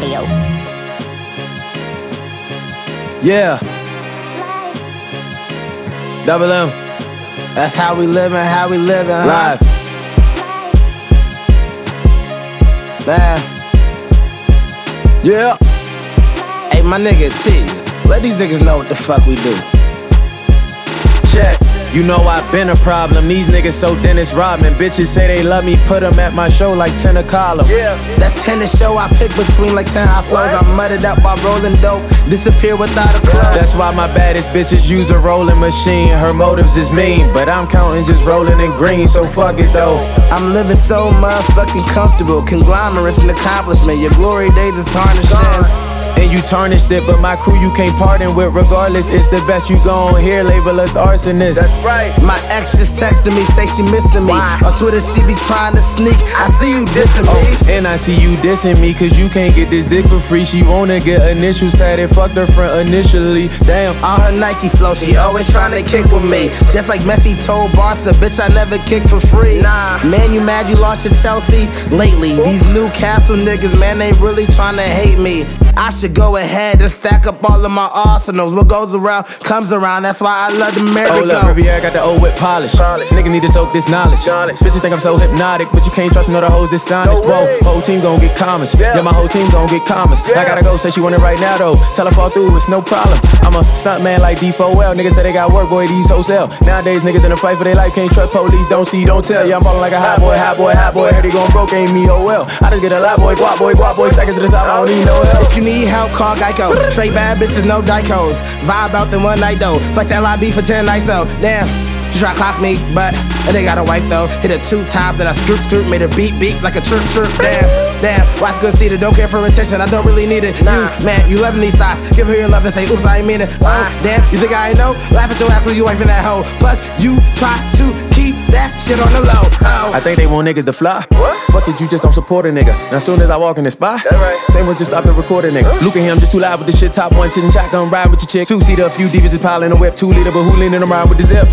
Audio. Yeah. Double M. That's how we living, how we living, huh? Live. Man. Yeah. Hey, my nigga T, let these niggas know what the fuck we do. Check. You know I've been a problem. These niggas so Dennis Rodman. Bitches say they love me, put them at my show like 10 a column. Yeah. That's tennis show, I pick between like 10 high flows. I'm mudded up while rolling dope, disappear without a clue. That's why my baddest bitches use a rolling machine. Her motives is mean, but I'm counting just rolling in green, so fuck it though. I'm living so motherfucking comfortable. Conglomerates and accomplishment. Your glory days is tarnishing. And you tarnished it, but my crew you can't pardon with. Regardless, it's the best you gon' hear. Label us arsonists. That's right. My ex just texted me, say she missing me. Why? On Twitter, she be trying to sneak. I see you dissing me. Oh, and I see you dissing me, cause you can't get this dick for free. She wanna get initials tatted, fucked her friend initially. Damn. On her Nike flow, she always trying to kick with me. Just like Messi told Barca, bitch, I never kick for free. Nah. Man, you mad you lost your Chelsea? Lately, these Newcastle niggas, man, they really trying to hate me. I should go ahead and stack up all of my arsenals. What goes around comes around. That's why I love the Oh, merry look. Riviera got the old whip polish. Nigga need to soak this knowledge. Bitches think I'm so hypnotic, but you can't trust me, know the hoes dishonest. Whoa, whole team gon' get commas. Yeah. my whole team gon' get commas. I gotta go, say she want it right now though. Tell her fall through, it's no problem. I'm a stunt man like D4L. Niggas say they got work, boy, these hoes sell. Nowadays, niggas in a fight for their life, can't trust police, don't see, don't tell. Yeah, I'm ballin' like a hot boy, hot boy, hot boy. Heard he gon' broke, ain't me, oh well. I just get a lot, boy, guap boy, guap boy, stack it to the top, I don't need no help. You need help, call Geico. Straight bad bitches, no dicos. Vibe out in one night though. Flex LIB for 10 nights though. Damn. She try to clock me, but and they got a wife though. Hit her two times, that I scoop scoop, made her beat beat like a chirp chirp. Damn, damn. Watch good see it, don't care for attention, I don't really need it. Nah. You, man, you loving these thoughts. Give her your love and say, oops, I ain't mean it. Oh, damn, you think I ain't know? Laugh at your ass when you wife in that hoe. Plus, you try to that shit on the low. Oh. I think they want niggas to fly. What? Fuck it, you just don't support a nigga. Now, soon as I walk in the spot, same was just stop and record a nigga. Look at him, just too loud with the shit. Top one, sitting shotgun, ride with your chick. Two seater, a few divas is piling a whip. Two liter, but who leaning around with the zip?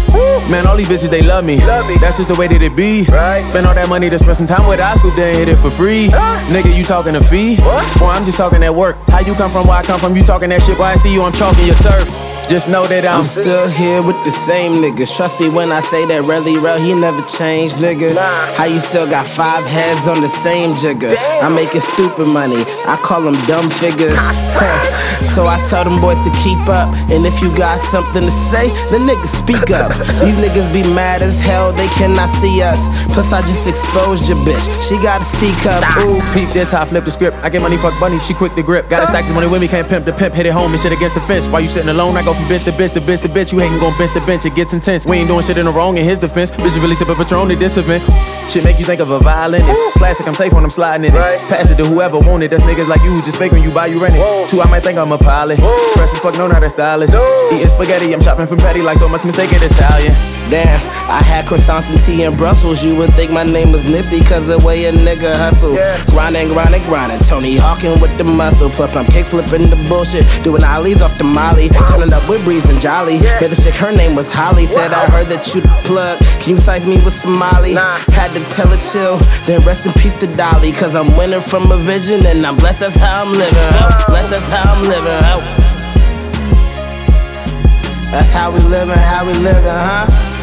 Man, all these bitches, they love me. That's just the way that it be. Right. Spend all that money to spend some time with I scoop, then hit it for free. Nigga, you talking a fee? What? Boy, I'm just talking at work. How you come from where I come from? You talking that shit. Why I see you, I'm chalking your turf. Just know that I'm, I'm still here with the same niggas. Trust me when I say that Relly Rel, he never changed, nigga. How you still got five heads on the same jigger? I'm making stupid money. I call them dumb figures. so I tell them boys to keep up. And if you got something to say, then niggas speak up. These niggas be mad as hell, they cannot see us. Plus, I just exposed your bitch. She got a C cup. Ooh. Peep this, how I flip the script. I get money, fuck bunny, she quick to grip. Gotta stack this money with me, can't pimp the pimp, hit it home and shit against the fence. While you sitting alone, I go from bitch to bitch to bitch to bitch. You hating, gon' bench to bench, it gets intense. We ain't doing shit in the wrong in his defense. Bitches really sipping Patron at this event. Shit make you think of a violinist. Classic, I'm safe when I'm sliding in it. Pass it to whoever want it. That's niggas like you who just fake when you buy, you rent it. Two, I might think I'm a pilot. Fresh as fuck, no, not a stylist. Eating spaghetti, I'm shopping from petty like so much mistaken Italian. Damn, I had croissants and tea in Brussels. You would think my name was Nipsey, cause the way a nigga hustle. Grinding, grinding, grinding. Tony Hawking with the muscle. Plus, I'm kick flipping the bullshit. Doing ollies off the molly. Turning up with Breeze and Jolly. Made the chick, her name was Holly. Said, I heard that you the plug. Can you size me with Somali? Had to tell her chill. Then rest in peace to Dolly. Cause I'm winning from a vision. And I'm blessed, that's how I'm living. Ho. Blessed, that's how I'm living. Ho. That's how we living, how we living, huh?